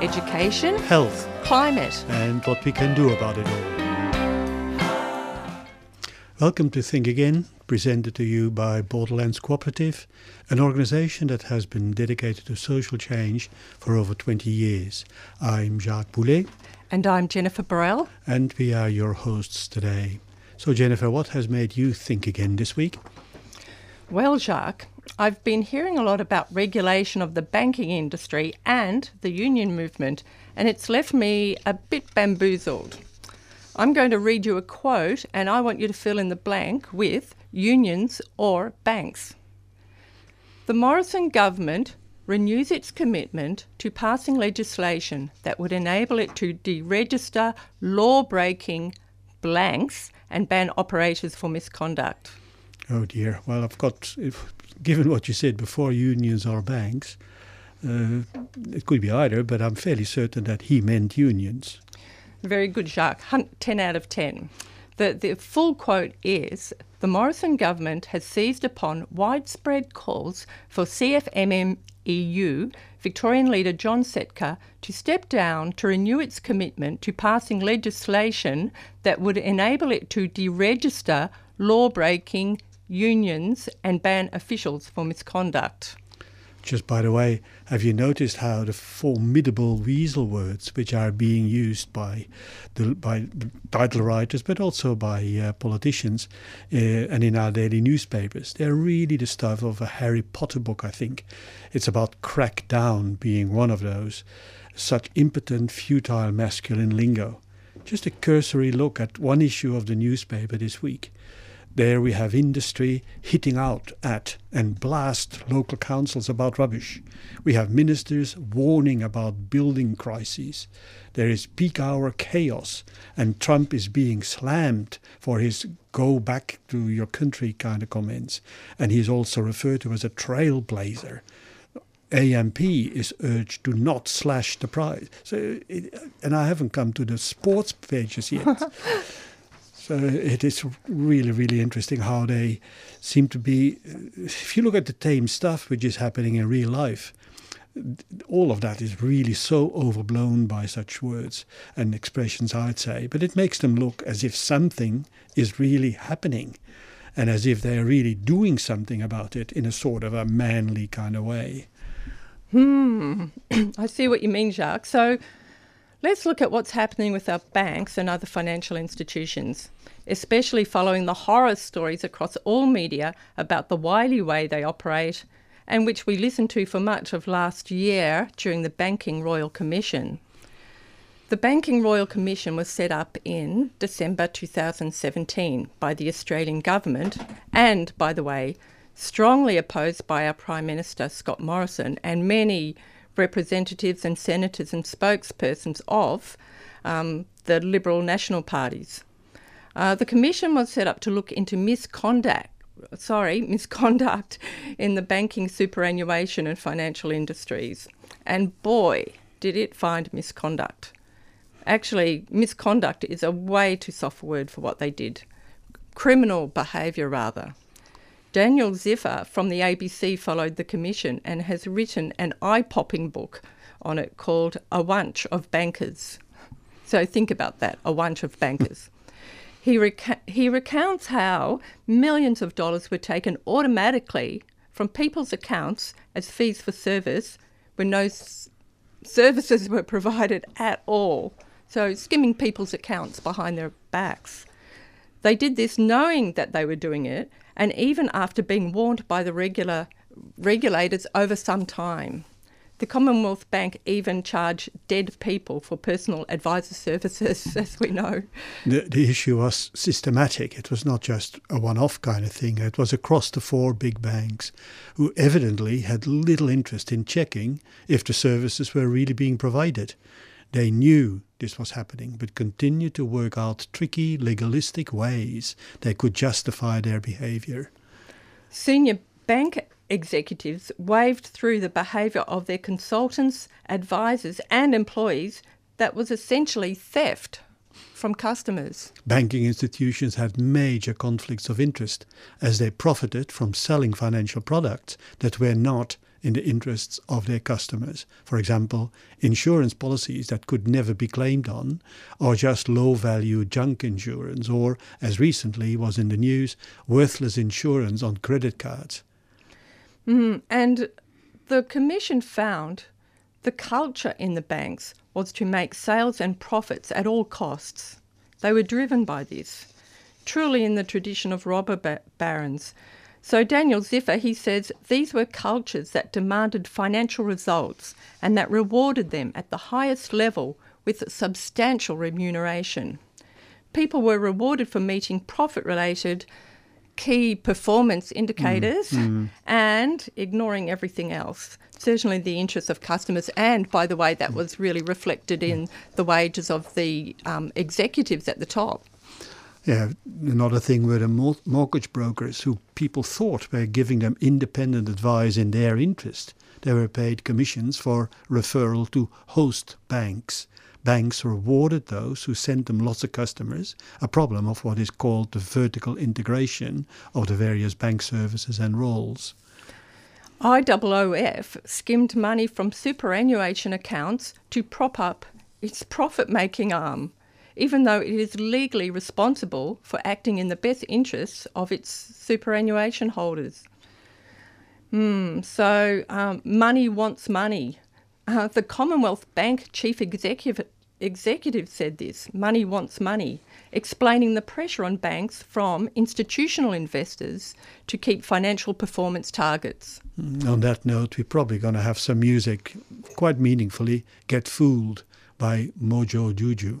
education, health, climate. and what we can do about it all. Welcome to Think Again, presented to you by Borderlands Cooperative, an organization that has been dedicated to social change for over 20 years. I'm Jacques Boulet, And I'm Jennifer Burrell. and we are your hosts today. So, Jennifer, what has made you think again this week? Well, Jacques, I've been hearing a lot about regulation of the banking industry and the union movement, and it's left me a bit bamboozled. I'm going to read you a quote, and I want you to fill in the blank with unions or banks. The Morrison government renews its commitment to passing legislation that would enable it to deregister law breaking blanks and ban operators for misconduct. Oh dear. Well, I've got, if, given what you said before, unions or banks, uh, it could be either, but I'm fairly certain that he meant unions. Very good, Jacques. Hun- 10 out of 10. The, the full quote is The Morrison government has seized upon widespread calls for CFMMEU, Victorian leader John Setka, to step down to renew its commitment to passing legislation that would enable it to deregister law breaking unions and ban officials for misconduct. Just by the way, have you noticed how the formidable weasel words, which are being used by the by the title writers, but also by uh, politicians, uh, and in our daily newspapers, they're really the stuff of a Harry Potter book. I think it's about crack down being one of those, such impotent, futile, masculine lingo. Just a cursory look at one issue of the newspaper this week. There we have industry hitting out at and blast local councils about rubbish. We have ministers warning about building crises. There is peak hour chaos, and Trump is being slammed for his go back to your country kind of comments. And he's also referred to as a trailblazer. AMP is urged to not slash the price. So, it, and I haven't come to the sports pages yet. So it is really, really interesting how they seem to be. If you look at the tame stuff which is happening in real life, all of that is really so overblown by such words and expressions, I'd say. But it makes them look as if something is really happening and as if they're really doing something about it in a sort of a manly kind of way. Hmm, I see what you mean, Jacques. So let's look at what's happening with our banks and other financial institutions, especially following the horror stories across all media about the wily way they operate and which we listened to for much of last year during the Banking Royal Commission. The Banking Royal Commission was set up in December 2017 by the Australian Government and, by the way, strongly opposed by our Prime Minister Scott Morrison and many representatives and senators and spokespersons of um, the Liberal National parties. Uh, the commission was set up to look into misconduct, sorry, misconduct in the banking, superannuation, and financial industries. And boy, did it find misconduct. Actually, misconduct is a way too soft word for what they did. Criminal behaviour, rather. Daniel Ziffer from the ABC followed the commission and has written an eye popping book on it called A Wunch of Bankers. So think about that a wunch of bankers. He, he recounts how millions of dollars were taken automatically from people's accounts as fees for service when no s- services were provided at all. So, skimming people's accounts behind their backs. They did this knowing that they were doing it, and even after being warned by the regular regulators over some time. The Commonwealth Bank even charged dead people for personal advisor services, as we know. The, the issue was systematic. It was not just a one off kind of thing, it was across the four big banks who evidently had little interest in checking if the services were really being provided. They knew this was happening, but continued to work out tricky, legalistic ways they could justify their behavior. Senior bank executives waved through the behaviour of their consultants, advisors, and employees that was essentially theft from customers. Banking institutions had major conflicts of interest as they profited from selling financial products that were not in the interests of their customers. For example, insurance policies that could never be claimed on, or just low value junk insurance, or, as recently was in the news, worthless insurance on credit cards. Mm, and the Commission found the culture in the banks was to make sales and profits at all costs. They were driven by this, truly in the tradition of robber barons. So Daniel Ziffer, he says these were cultures that demanded financial results and that rewarded them at the highest level with substantial remuneration. People were rewarded for meeting profit related key performance indicators mm, mm. and ignoring everything else. Certainly, the interests of customers, and by the way, that was really reflected in the wages of the um, executives at the top. Yeah, another thing were the mortgage brokers who people thought were giving them independent advice in their interest. They were paid commissions for referral to host banks banks rewarded those who sent them lots of customers, a problem of what is called the vertical integration of the various bank services and roles. IOOF skimmed money from superannuation accounts to prop up its profit making arm, even though it is legally responsible for acting in the best interests of its superannuation holders. Hmm, so, um, money wants money. Uh, the Commonwealth Bank chief executive executive said this money wants money, explaining the pressure on banks from institutional investors to keep financial performance targets. Mm, on that note, we're probably going to have some music quite meaningfully Get Fooled by Mojo Juju.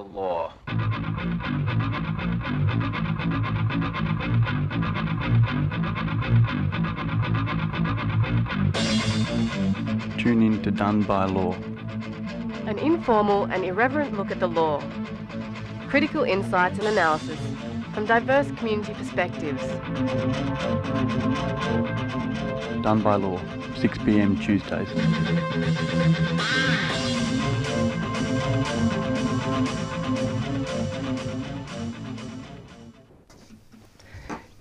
law. Tune in to Done by Law. An informal and irreverent look at the law. Critical insights and analysis from diverse community perspectives. Done by Law, 6 pm Tuesdays.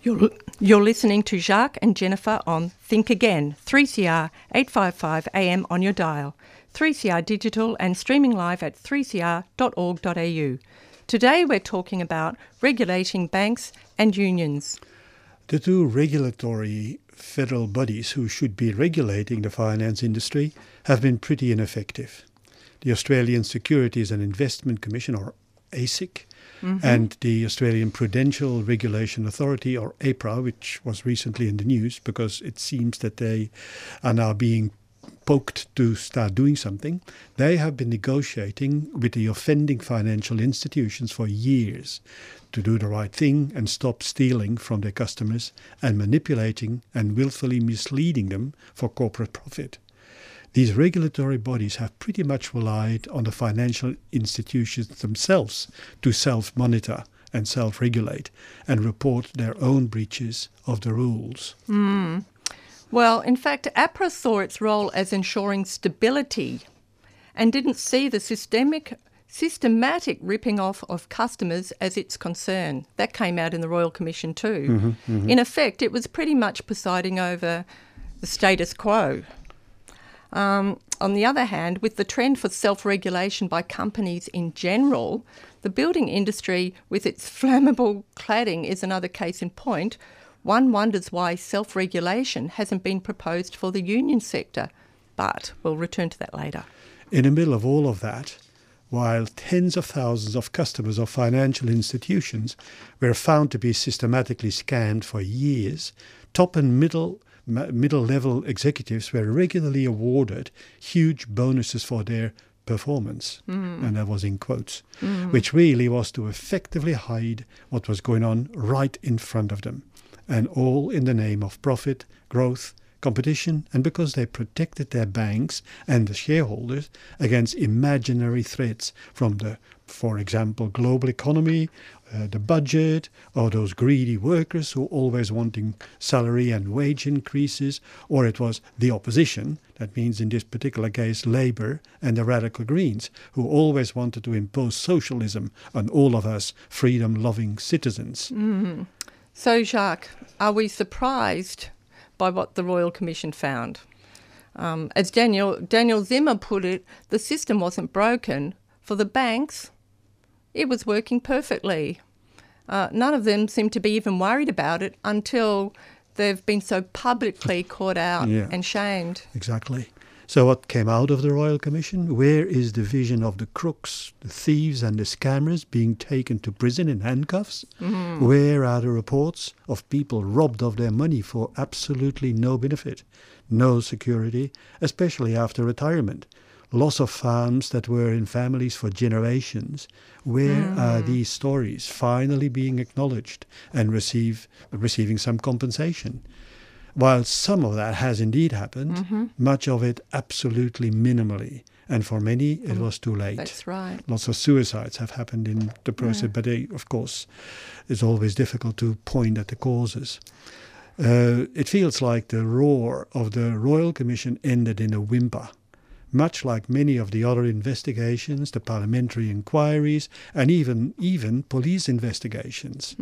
You're, You're listening to Jacques and Jennifer on Think Again, 3CR 855 AM on your dial, 3CR digital and streaming live at 3cr.org.au. Today we're talking about regulating banks and unions. The two regulatory federal bodies who should be regulating the finance industry have been pretty ineffective. The Australian Securities and Investment Commission, or ASIC, mm-hmm. and the Australian Prudential Regulation Authority, or APRA, which was recently in the news because it seems that they are now being poked to start doing something. They have been negotiating with the offending financial institutions for years to do the right thing and stop stealing from their customers and manipulating and willfully misleading them for corporate profit. These regulatory bodies have pretty much relied on the financial institutions themselves to self monitor and self regulate and report their own breaches of the rules. Hmm. Well, in fact, APRA saw its role as ensuring stability and didn't see the systemic systematic ripping off of customers as its concern. That came out in the Royal Commission too. Mm-hmm, mm-hmm. In effect, it was pretty much presiding over the status quo. Um, on the other hand, with the trend for self regulation by companies in general, the building industry, with its flammable cladding, is another case in point. One wonders why self regulation hasn't been proposed for the union sector, but we'll return to that later. In the middle of all of that, while tens of thousands of customers of financial institutions were found to be systematically scammed for years, top and middle middle level executives were regularly awarded huge bonuses for their performance, mm. and that was in quotes, mm. which really was to effectively hide what was going on right in front of them, and all in the name of profit, growth, competition, and because they protected their banks and the shareholders against imaginary threats from the, for example, global economy, uh, the budget, or those greedy workers who are always wanting salary and wage increases, or it was the opposition, that means in this particular case Labour and the radical Greens, who always wanted to impose socialism on all of us freedom loving citizens. So, Jacques, are we surprised by what the Royal Commission found? Um, as Daniel, Daniel Zimmer put it, the system wasn't broken. For the banks, it was working perfectly. Uh, none of them seem to be even worried about it until they've been so publicly caught out Yeah. and shamed. Exactly. So, what came out of the Royal Commission? Where is the vision of the crooks, the thieves, and the scammers being taken to prison in handcuffs? Where are the reports of people robbed of their money for absolutely no benefit, no security, especially after retirement? Loss of farms that were in families for generations. Where mm. are these stories finally being acknowledged and receive, receiving some compensation? While some of that has indeed happened, mm-hmm. much of it absolutely minimally. And for many, it mm. was too late. That's right. Lots of suicides have happened in the process, but they, of course, it's always difficult to point at the causes. Uh, it feels like the roar of the Royal Commission ended in a whimper, much like many of the other investigations, the parliamentary inquiries, and even even police investigations.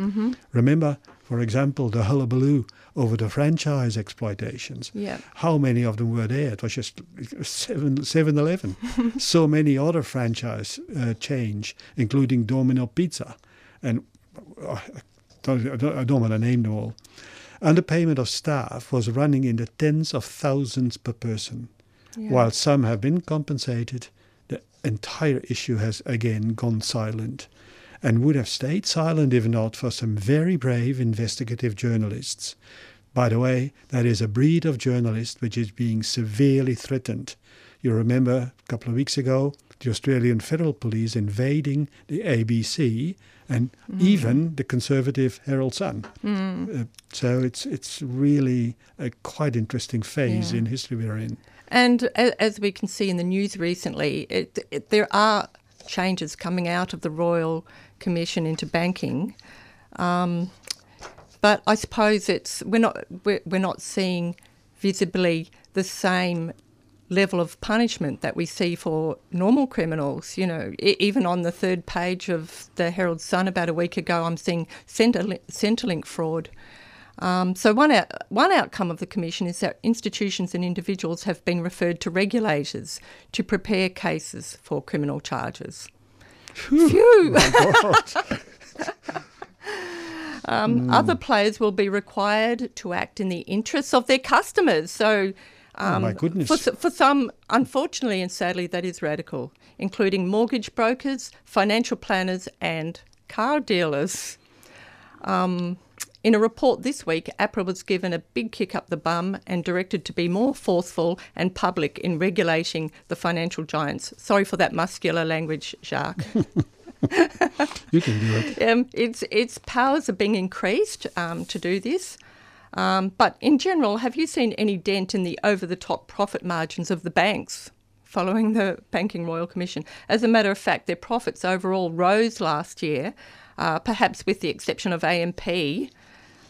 Remember, for example, the hullabaloo over the franchise exploitations. Yeah. How many of them were there? It was just 7 7 Eleven. so many other franchise uh, change, including Domino Pizza. And uh, I don't, I don't- I don't want to name them all. Underpayment of staff was running in the tens of thousands per person. While some have been compensated, the entire issue has again gone silent and would have stayed silent if not for some very brave investigative journalists. By the way, that is a breed of journalist which is being severely threatened. You remember a couple of weeks ago the Australian Federal Police invading the ABC and even the conservative Herald Sun. Uh, so it's it's really a quite interesting phase Yeah. in history we're in. And as we can see in the news recently, it, it, there are changes coming out of the Royal Commission into banking. Um, but I suppose it's we're not we're, we're not seeing visibly the same level of punishment that we see for normal criminals. You know, even on the third page of the Herald Sun about a week ago, I'm seeing Centrelink fraud. Um, so one out, one outcome of the commission is that institutions and individuals have been referred to regulators to prepare cases for criminal charges. Phew. um, Other players will be required to act in the interests of their customers. So. Um, my goodness. For, for some, unfortunately and sadly, that is radical, including mortgage brokers, financial planners, and car dealers. Um, in a report this week, APRA was given a big kick up the bum and directed to be more forceful and public in regulating the financial giants. Sorry for that muscular language, Jacques. You can do it. um, its its powers are being increased um, to do this. Um, but in general, have you seen any dent in the over the top profit margins of the banks following the Banking Royal Commission? As a matter of fact, their profits overall rose last year, uh, perhaps with the exception of AMP,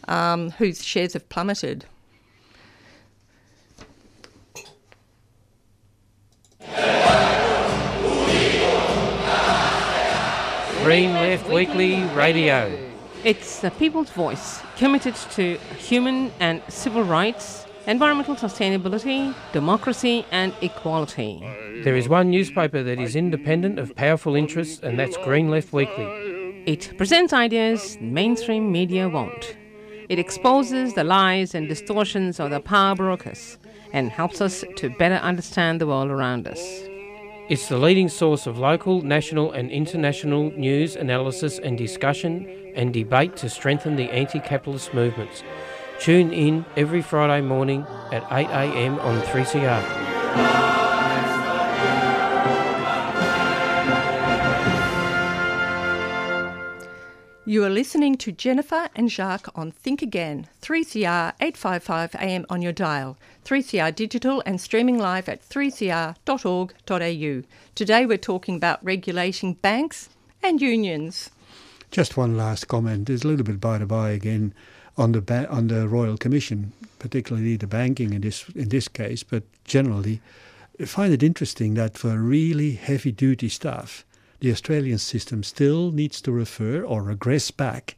um, whose shares have plummeted. Green Left Weekly Radio. It's the people's voice, committed to human and civil rights, environmental sustainability, democracy, and equality. There is one newspaper that is independent of powerful interests, and that's Green Left Weekly. It presents ideas mainstream media won't. It exposes the lies and distortions of the power brokers and helps us to better understand the world around us. It's the leading source of local, national, and international news, analysis, and discussion and debate to strengthen the anti capitalist movements. Tune in every Friday morning at 8am on 3CR. You are listening to Jennifer and Jacques on Think Again, 3CR 855 AM on your dial, 3CR digital and streaming live at 3cr.org.au. Today we're talking about regulating banks and unions. Just one last comment. There's a little bit by the by again on the ba- on the Royal Commission, particularly the banking in this in this case, but generally, I find it interesting that for really heavy duty stuff, the Australian system still needs to refer or regress back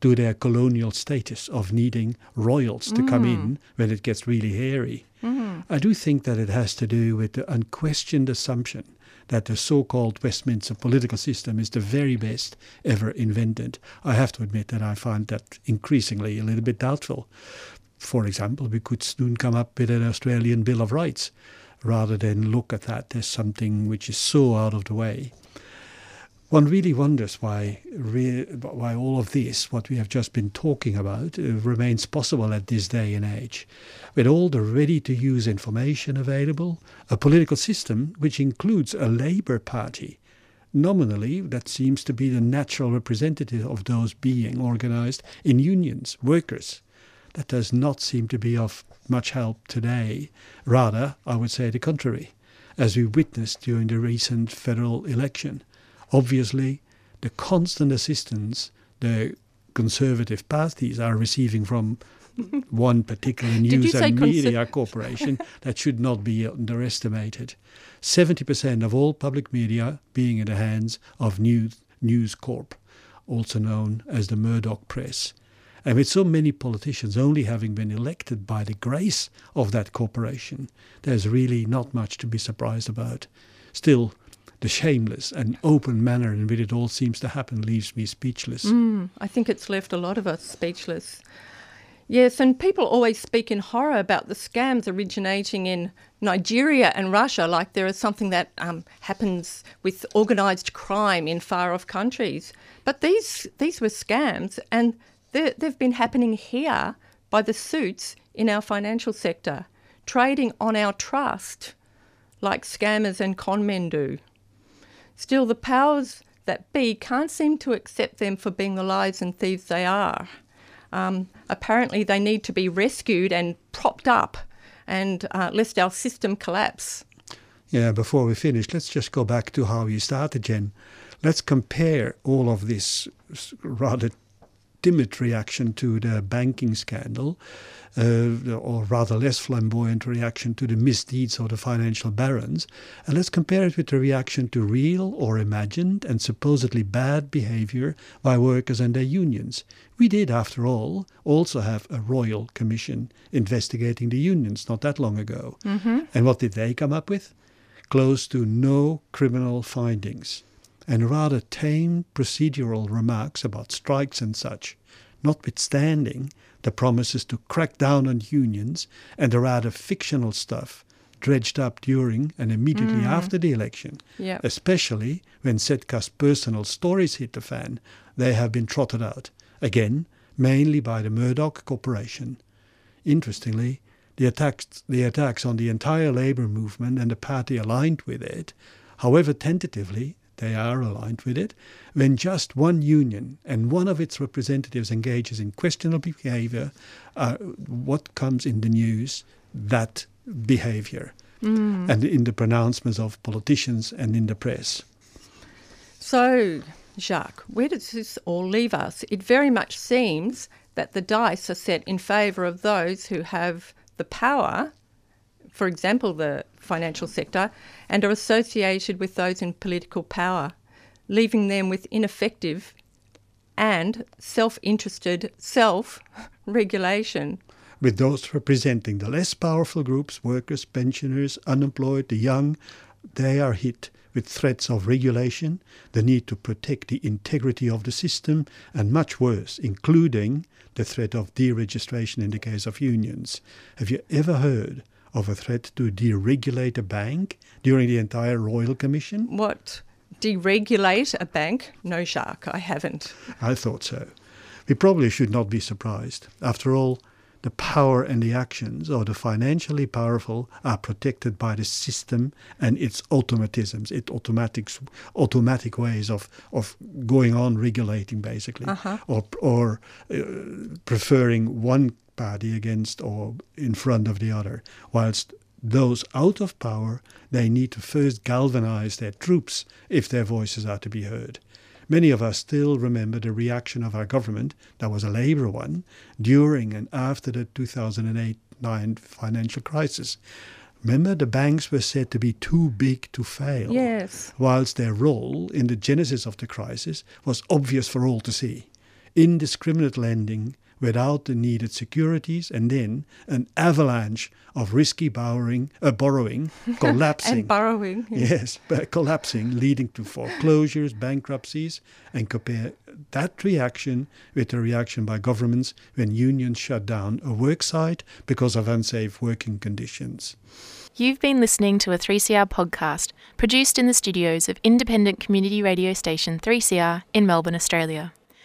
to their colonial status of needing royals to come in mm. when it gets really hairy. Mm-hmm. I do think that it has to do with the unquestioned assumption that the so called Westminster political system is the very best ever invented. I have to admit that I find that increasingly a little bit doubtful. For example, we could soon come up with an Australian Bill of Rights rather than look at that as something which is so out of the way. One really wonders why, re- why all of this, what we have just been talking about, uh, remains possible at this day and age. With all the ready to use information available, a political system which includes a Labour Party. Nominally, that seems to be the natural representative of those being organized in unions, workers. That does not seem to be of much help today. Rather, I would say the contrary, as we witnessed during the recent federal election. Obviously, the constant assistance the conservative parties are receiving from one particular news and media corporation that should not be underestimated. 70% of all public media being in the hands of News, News Corp, also known as the Murdoch Press. And with so many politicians only having been elected by the grace of that corporation, there's really not much to be surprised about. Still, the shameless and open manner in which it all seems to happen leaves me speechless. I think it's left a lot of us speechless. Yes, and people always speak in horror about the scams originating in Nigeria and Russia, like there is something that um, happens with organised crime in far off countries. But these these were scams, and they've been happening here by the suits in our financial sector, trading on our trust, like scammers and conmen do. Still, the powers that be can't seem to accept them for being the lies and thieves they are. Um, apparently, they need to be rescued and propped up, and uh, lest our system collapse. Yeah, before we finish, let's just go back to how you started, Jen. Let's compare all of this rather timid reaction to the banking scandal, uh, or rather less flamboyant reaction to the misdeeds of the financial barons, and let's compare it with the reaction to real or imagined and supposedly bad behavior by workers and their unions. We did, after all, also have a royal commission investigating the unions not that long ago. And what did they come up with? Close to no criminal findings and rather tame procedural remarks about strikes and such, notwithstanding the promises to crack down on unions and the rather fictional stuff dredged up during and immediately mm. after the election, Yep. especially when Setka's personal stories hit the fan, they have been trotted out, again, mainly by the Murdoch Corporation. Interestingly, the attacks, the attacks on the entire labour movement and the party aligned with it, however tentatively they are aligned with it, when just one union and one of its representatives engages in questionable behaviour, uh, what comes in the news? That behaviour. And in the pronouncements of politicians and in the press. So, Jacques, where does this all leave us? It very much seems that the dice are set in favour of those who have the power, for example, the financial sector, and are associated with those in political power, leaving them with ineffective and self interested self regulation. with those representing the less powerful groups, workers, pensioners, unemployed, the young, they are hit with threats of regulation, the need to protect the integrity of the system, and much worse, including the threat of deregistration in the case of unions. Have you ever heard of a threat to deregulate a bank during the entire Royal Commission? What? Deregulate a bank? No, Jacques, I haven't. I thought so. We probably should not be surprised. After all, the power and the actions of the financially powerful are protected by the system and its automatisms, its automatics, automatic ways of, of going on regulating, basically, or, or uh, preferring one party against or in front of the other, whilst those out of power, they need to first galvanize their troops if their voices are to be heard. Many of us still remember the reaction of our government, that was a Labour one, during and after the 2008 9 financial crisis. Remember, the banks were said to be too big to fail, Yes. whilst their role in the genesis of the crisis was obvious for all to see. Indiscriminate lending without the needed securities, and then an avalanche of risky borrowing, uh, borrowing collapsing. And borrowing. Yes, but collapsing, leading to foreclosures, bankruptcies, and compare that reaction with the reaction by governments when unions shut down a work site because of unsafe working conditions. You've been listening to a 3CR podcast produced in the studios of independent community radio station 3CR in Melbourne, Australia.